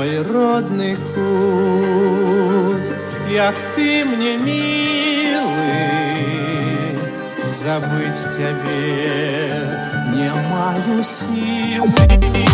мой родный кут, як ты мне милый, забыть тебе не могу силы.